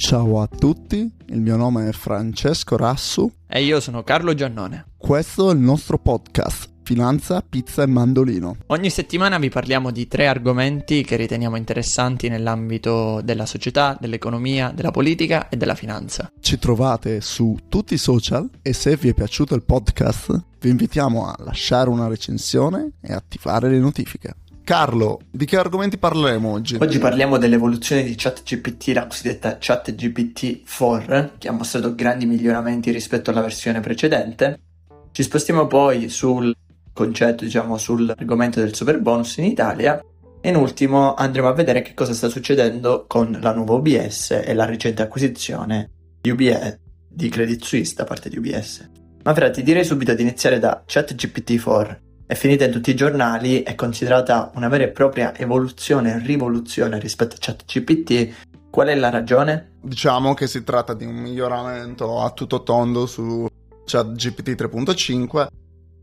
Ciao a tutti, il mio nome è Francesco Rassu e io sono Carlo Giannone. Questo è il nostro podcast Finanza, Pizza e Mandolino. Ogni settimana vi parliamo di tre argomenti che riteniamo interessanti nell'ambito della società, dell'economia, della politica e della finanza. Ci trovate su tutti i social e se vi è piaciuto il podcast vi invitiamo a lasciare una recensione e attivare le notifiche. Carlo, di che argomenti parleremo oggi? Oggi parliamo dell'evoluzione di ChatGPT, la cosiddetta ChatGPT 4, che ha mostrato grandi miglioramenti rispetto alla versione precedente. Ci spostiamo poi sul concetto, diciamo, sull'argomento del super bonus in Italia. E in ultimo andremo a vedere che cosa sta succedendo con la nuova UBS e la recente acquisizione di UBS, di Credit Suisse da parte di UBS. Ma fra ti direi subito di iniziare da ChatGPT 4 è finita in tutti i giornali, è considerata una vera e propria evoluzione, rivoluzione rispetto a ChatGPT. Qual è la ragione? Diciamo che si tratta di un miglioramento a tutto tondo su ChatGPT 3.5.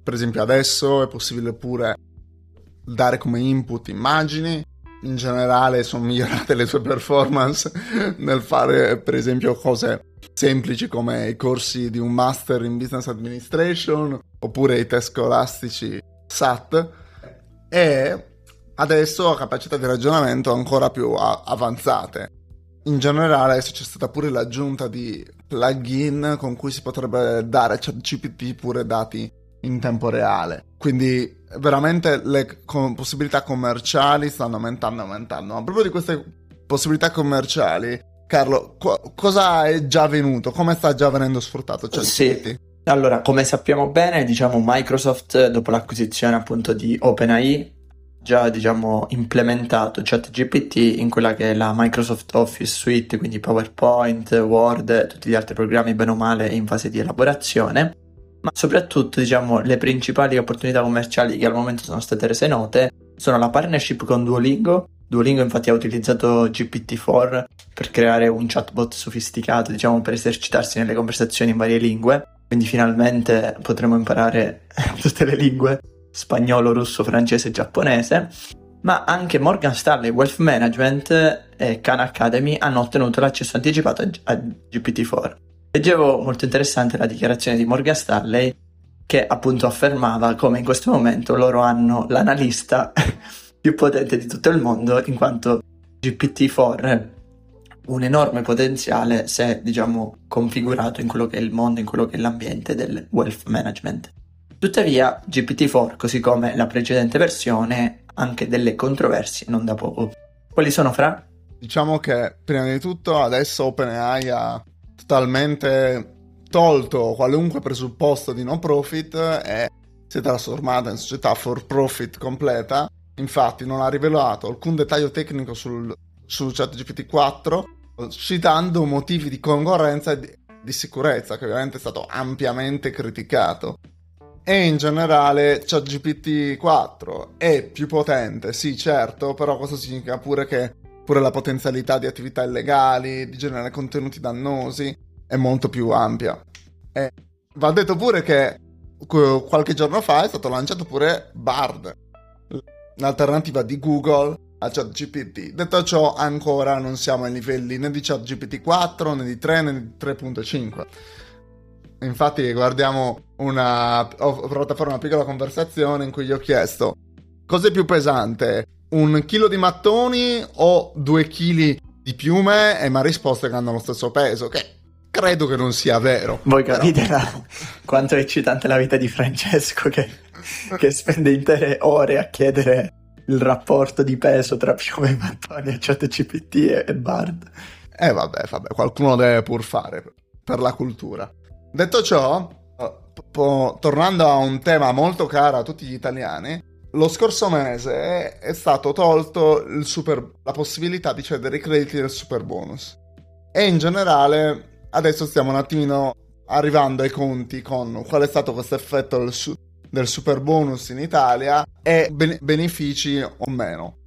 Per esempio adesso è possibile pure dare come input immagini, in generale sono migliorate le sue performance nel fare per esempio cose semplici come i corsi di un master in business administration oppure i test scolastici SAT e adesso ha capacità di ragionamento ancora più a- avanzate. In generale adesso c'è stata pure l'aggiunta di plugin con cui si potrebbe dare a ChatGPT pure dati in tempo reale. Quindi veramente le co- possibilità commerciali stanno aumentando aumentando. Ma proprio di queste possibilità commerciali, Carlo, co- cosa è già avvenuto? Come sta già venendo sfruttato ChatGPT? Sì. Allora, come sappiamo bene, diciamo Microsoft dopo l'acquisizione appunto di OpenAI già diciamo implementato ChatGPT in quella che è la Microsoft Office Suite, quindi PowerPoint, Word, tutti gli altri programmi bene o male in fase di elaborazione, ma soprattutto diciamo le principali opportunità commerciali che al momento sono state rese note sono la partnership con Duolingo. Duolingo infatti ha utilizzato GPT-4 per creare un chatbot sofisticato, diciamo per esercitarsi nelle conversazioni in varie lingue quindi finalmente potremo imparare tutte le lingue, spagnolo, russo, francese e giapponese. Ma anche Morgan Stanley Wealth Management e Khan Academy hanno ottenuto l'accesso anticipato a GPT-4. Leggevo molto interessante la dichiarazione di Morgan Stanley che appunto affermava come in questo momento loro hanno l'analista più potente di tutto il mondo in quanto GPT-4 un enorme potenziale se, diciamo, configurato in quello che è il mondo, in quello che è l'ambiente del wealth management. Tuttavia, GPT-4, così come la precedente versione, ha anche delle controversie non da poco. Quali sono fra? Diciamo che prima di tutto adesso OpenAI ha totalmente tolto qualunque presupposto di no profit e si è trasformata in società for profit completa. Infatti non ha rivelato alcun dettaglio tecnico sul, su ChatGPT 4 citando motivi di concorrenza e di, sicurezza, che ovviamente è stato ampiamente criticato. E in generale ChatGPT 4 è più potente, sì certo, però questo significa pure che pure la potenzialità di attività illegali, di generare contenuti dannosi, è molto più ampia. E va detto pure che qualche giorno fa è stato lanciato pure Bard, l'alternativa di Google a ChatGPT. Detto ciò, ancora non siamo ai livelli né di ChatGPT 4, né di 3, né di 3.5. Infatti, guardiamo una. Ho provato a fare una piccola conversazione in cui gli ho chiesto: cos'è più pesante? Un chilo di mattoni o due chili di piume? E mi ha risposto che hanno lo stesso peso, che credo che non sia vero. Voi capite però... la... quanto è eccitante la vita di Francesco che, che spende intere ore a chiedere il rapporto di peso tra Piume e Mattoni e ChatGPT e, e Bard. Eh vabbè, vabbè, qualcuno deve pur fare per la cultura. Detto ciò, eh, po- tornando a un tema molto caro a tutti gli italiani, lo scorso mese è stato tolto super, la possibilità di cedere i crediti del super bonus. E in generale adesso stiamo un attimino arrivando ai conti con qual è stato questo effetto del, su- del super bonus in Italia e ben- benefici o meno.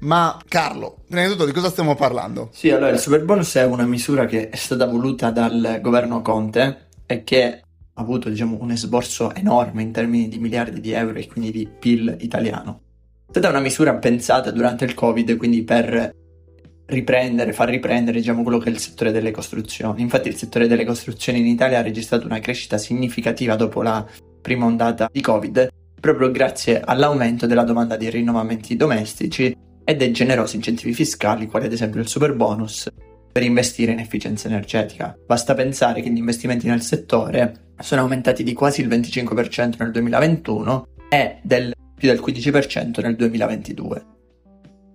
Ma Carlo, prima di tutto di cosa stiamo parlando? Sì, allora il super bonus è una misura che è stata voluta dal governo Conte e che ha avuto diciamo, un esborso enorme in termini di miliardi di euro e quindi di PIL italiano. È stata una misura pensata durante il Covid, quindi per riprendere, far riprendere diciamo, quello che è il settore delle costruzioni. Infatti il settore delle costruzioni in Italia ha registrato una crescita significativa dopo la prima ondata di Covid, proprio grazie all'aumento della domanda di rinnovamenti domestici e dei generosi incentivi fiscali, quali ad esempio il super bonus, per investire in efficienza energetica. Basta pensare che gli investimenti nel settore sono aumentati di quasi il 25% nel 2021 e del più del 15% nel 2022.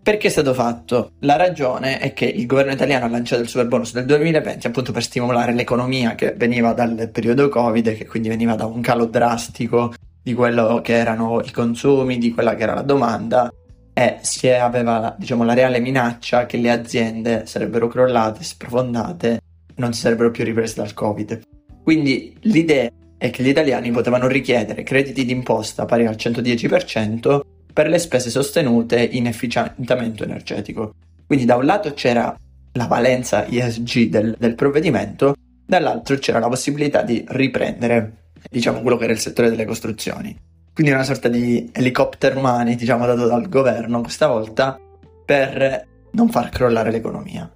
Perché è stato fatto? La ragione è che il governo italiano ha lanciato il super bonus del 2020 appunto per stimolare l'economia che veniva dal periodo Covid che quindi veniva da un calo drastico di quello che erano i consumi, di quella che era la domanda e si aveva diciamo, la reale minaccia che le aziende sarebbero crollate, sprofondate non si sarebbero più riprese dal Covid. Quindi l'idea è che gli italiani potevano richiedere crediti d'imposta pari al 110% per le spese sostenute in efficientamento energetico. Quindi da un lato c'era la valenza ESG del, del provvedimento, dall'altro c'era la possibilità di riprendere, diciamo, quello che era il settore delle costruzioni. Quindi una sorta di helicopter money, diciamo, dato dal governo questa volta per non far crollare l'economia.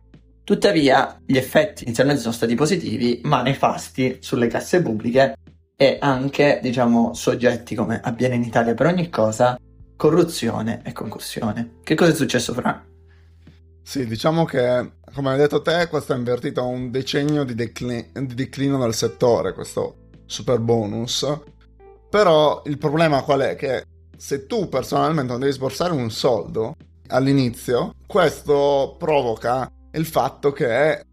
Tuttavia, gli effetti inizialmente sono stati positivi, ma nefasti sulle casse pubbliche e anche, diciamo, soggetti come avviene in Italia per ogni cosa, corruzione e concussione. Che cosa è successo, Fra? Sì, diciamo che, come hai detto te, questo è invertito un decennio di, declin- di declino nel settore, questo super bonus. Però il problema qual è? Che se tu personalmente non devi sborsare un soldo all'inizio, questo provoca il fatto che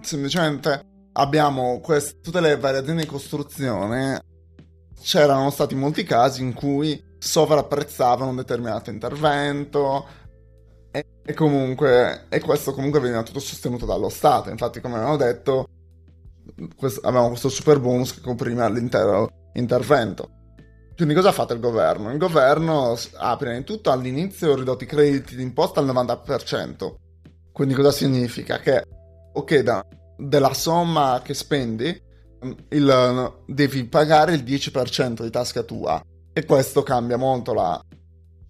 semplicemente abbiamo quest- tutte le variazioni di costruzione. C'erano stati molti casi in cui sovrapprezzavano un determinato intervento e, e, comunque e questo comunque veniva tutto sostenuto dallo Stato infatti come abbiamo detto questo, avevamo questo super bonus che copriva l'intero intervento quindi cosa ha fatto il governo? Il governo ha prima di tutto all'inizio ridotto i crediti d'imposta al 90% quindi cosa significa? Che ok da, della somma che spendi il, devi pagare il 10% di tasca tua e questo cambia molto la,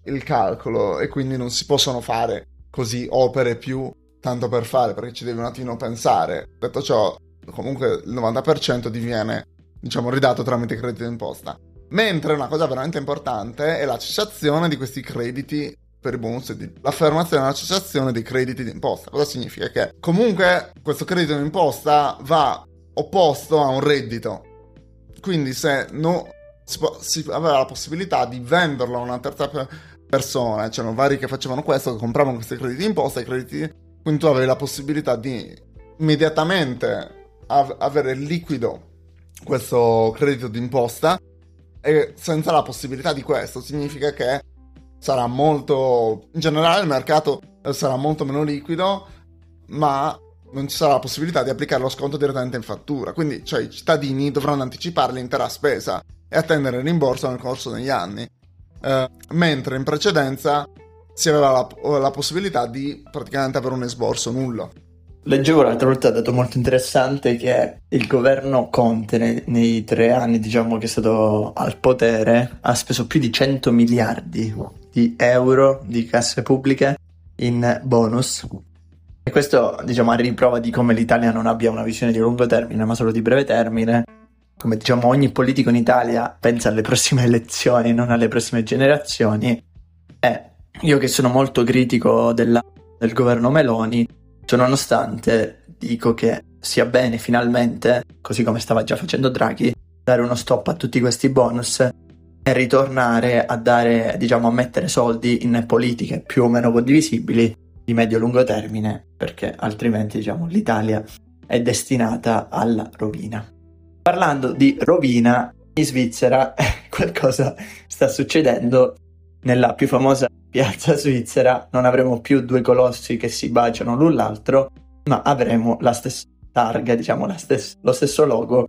il calcolo e quindi non si possono fare così opere più tanto per fare perché ci devi un attimo pensare. Detto ciò, comunque il 90% diviene diciamo ridato tramite credito d'imposta. Mentre una cosa veramente importante è la cessazione di questi crediti per i bonus di l'affermazione della cessazione dei crediti d'imposta. Cosa significa? Che comunque questo credito d'imposta va opposto a un reddito. Quindi se no, si, si, aveva la possibilità di venderlo a una terza persona, c'erano vari che facevano questo, che compravano questi crediti d'imposta, crediti, quindi tu avevi la possibilità di immediatamente av- avere liquido questo credito d'imposta e senza la possibilità di questo significa che sarà molto in generale il mercato sarà molto meno liquido ma non ci sarà la possibilità di applicare lo sconto direttamente in fattura quindi cioè, i cittadini dovranno anticipare l'intera spesa e attendere il rimborso nel corso degli anni. Eh, mentre in precedenza si aveva la, la, possibilità di praticamente avere un esborso nullo. Leggevo l'altra volta un dato molto interessante che il governo Conte nei, nei, tre anni diciamo, che è stato al potere ha speso più di 100 miliardi di euro di casse pubbliche in bonus e questo diciamo a riprova di come l'Italia non abbia una visione di lungo termine ma solo di breve termine come diciamo ogni politico in Italia pensa alle prossime elezioni, non alle prossime generazioni, e io che sono molto critico della, del governo Meloni, nonostante dico che sia bene finalmente, così come stava già facendo Draghi, dare uno stop a tutti questi bonus e ritornare a dare, diciamo, a mettere soldi in politiche più o meno condivisibili di medio-lungo termine, perché altrimenti, diciamo, l'Italia è destinata alla rovina. Parlando di rovina, in Svizzera qualcosa sta succedendo nella più famosa piazza svizzera. Non avremo più due colossi che si baciano l'un l'altro, ma avremo la stessa targa, diciamo stes- lo stesso logo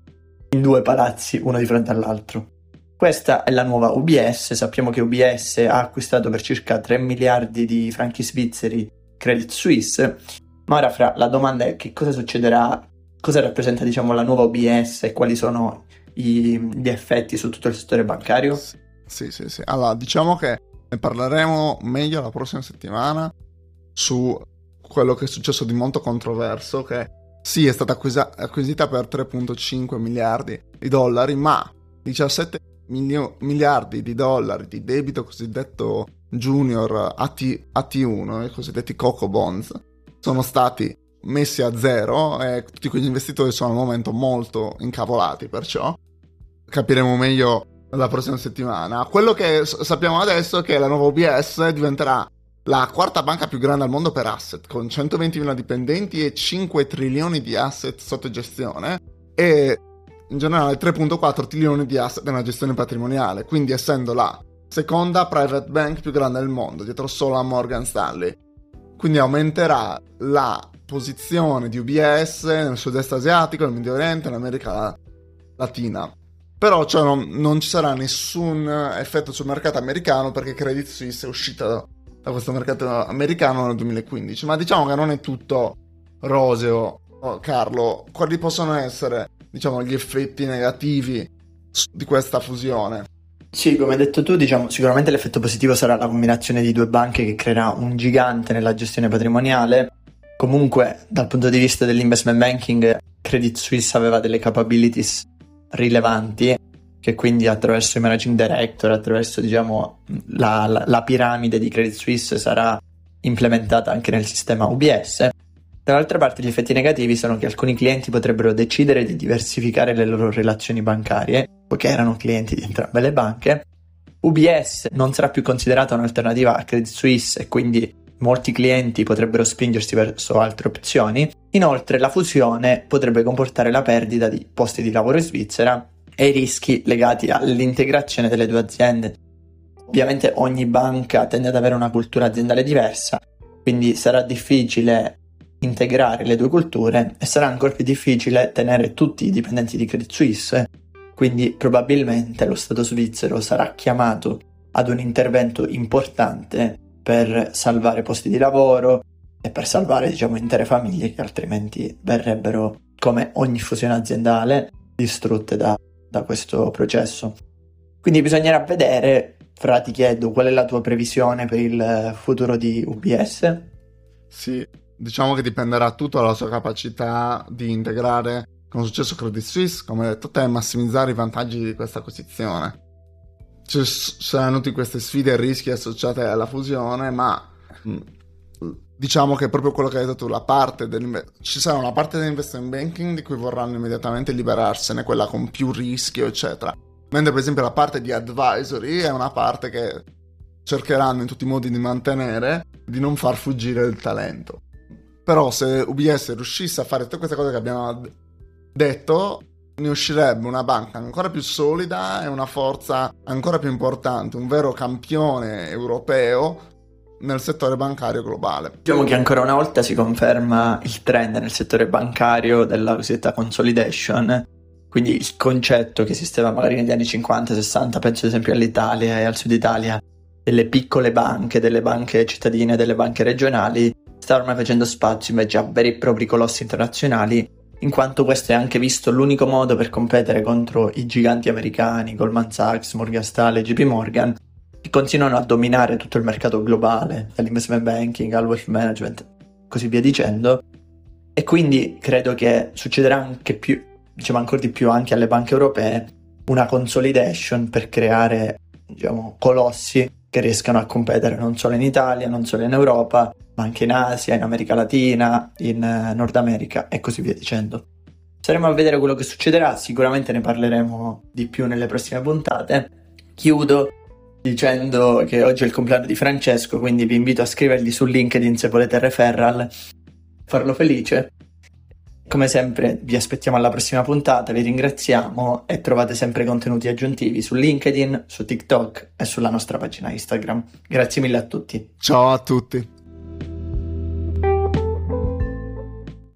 in due palazzi, uno di fronte all'altro. Questa è la nuova UBS, sappiamo che UBS ha acquistato per circa 3 miliardi di franchi svizzeri Credit Suisse, ma ora fra la domanda è che cosa succederà cosa rappresenta diciamo, la nuova OBS e quali sono i, gli effetti su tutto il settore bancario? Sì, sì, sì. Allora, diciamo che ne parleremo meglio la prossima settimana su quello che è successo di molto controverso, che sì è stata acquisa- acquisita per 3.5 miliardi di dollari, ma 17 milio- miliardi di dollari di debito cosiddetto junior AT- AT1, i cosiddetti Coco Bonds, sono stati messi a zero e tutti quegli investitori sono al momento molto incavolati perciò capiremo meglio la prossima settimana. Quello che sappiamo adesso è che la nuova UBS diventerà la quarta banca più grande al mondo per asset con 120.000 dipendenti e 5 trilioni di asset sotto gestione e in generale 3.4 trilioni di asset nella gestione patrimoniale. Quindi essendo la seconda private bank più grande del mondo dietro solo a Morgan Stanley quindi aumenterà la posizione di UBS nel sud-est asiatico, nel Medio Oriente, in America Latina. Però cioè, non, non, ci sarà nessun effetto sul mercato americano perché Credit Suisse è uscita da questo mercato americano nel 2015. Ma diciamo che non è tutto roseo, oh, Carlo. Quali possono essere, diciamo, gli effetti negativi di questa fusione? Sì, come hai detto tu, diciamo, sicuramente l'effetto positivo sarà la combinazione di due banche che creerà un gigante nella gestione patrimoniale Comunque, dal punto di vista dell'investment banking, Credit Suisse aveva delle capabilities rilevanti che quindi attraverso i managing director, attraverso diciamo, la, la, la piramide di Credit Suisse sarà implementata anche nel sistema UBS. Dall'altra parte gli effetti negativi sono che alcuni clienti potrebbero decidere di diversificare le loro relazioni bancarie, poiché erano clienti di entrambe le banche. UBS non sarà più considerata un'alternativa a Credit Suisse e quindi molti clienti potrebbero spingersi verso altre opzioni. Inoltre la fusione potrebbe comportare la perdita di posti di lavoro in Svizzera e i rischi legati all'integrazione delle due aziende. Ovviamente ogni banca tende ad avere una cultura aziendale diversa, quindi sarà difficile integrare le due culture e sarà ancora più difficile tenere tutti i dipendenti di Credit Suisse, quindi probabilmente lo Stato svizzero sarà chiamato ad un intervento importante per salvare posti di lavoro e per salvare diciamo intere famiglie che altrimenti verrebbero come ogni fusione aziendale distrutte da, da questo processo. Quindi bisognerà vedere, Fra ti chiedo, qual è la tua previsione per il futuro di UBS? Sì, diciamo che dipenderà tutto dalla sua capacità di integrare con successo Credit Suisse, come detto te, e massimizzare i vantaggi di questa acquisizione ci saranno tutte queste sfide e rischi associate alla fusione, ma mm, diciamo che è proprio quello che hai detto tu, la parte ci sarà una parte dell'investment banking di cui vorranno immediatamente liberarsene, quella con più rischio, eccetera. Mentre per esempio la parte di advisory è una parte che cercheranno in tutti i modi di mantenere, di non far fuggire il talento. Però se UBS riuscisse a fare tutte queste cose che abbiamo detto, ne uscirebbe una banca ancora più solida e una forza ancora più importante, un vero campione europeo nel settore bancario globale. Diciamo che ancora una volta si conferma il trend nel settore bancario della cosiddetta consolidation, quindi il concetto che esisteva magari negli anni 50-60, penso ad esempio all'Italia e al sud Italia, delle piccole banche, delle banche cittadine, delle banche regionali, sta ormai facendo spazio invece a veri e propri colossi internazionali in quanto questo è anche visto l'unico modo per competere contro i giganti americani, Goldman Sachs, Morgan Stanley, JP Morgan, che continuano a dominare tutto il mercato globale, dall'investment banking al wealth management, così via dicendo. E quindi credo che succederà anche più, diciamo ancora di più anche alle banche europee, una consolidation per creare, diciamo, colossi che riescano a competere non solo in Italia, non solo in Europa, ma anche in Asia, in America Latina, in eh, Nord America e così via dicendo. Saremo a vedere quello che succederà, sicuramente ne parleremo di più nelle prossime puntate. Chiudo dicendo che oggi è il compleanno di Francesco, quindi vi invito a scrivergli su LinkedIn se volete referral, farlo felice. Come sempre vi aspettiamo alla prossima puntata, vi ringraziamo e trovate sempre contenuti aggiuntivi su LinkedIn, su TikTok e sulla nostra pagina Instagram. Grazie mille a tutti. Ciao a tutti.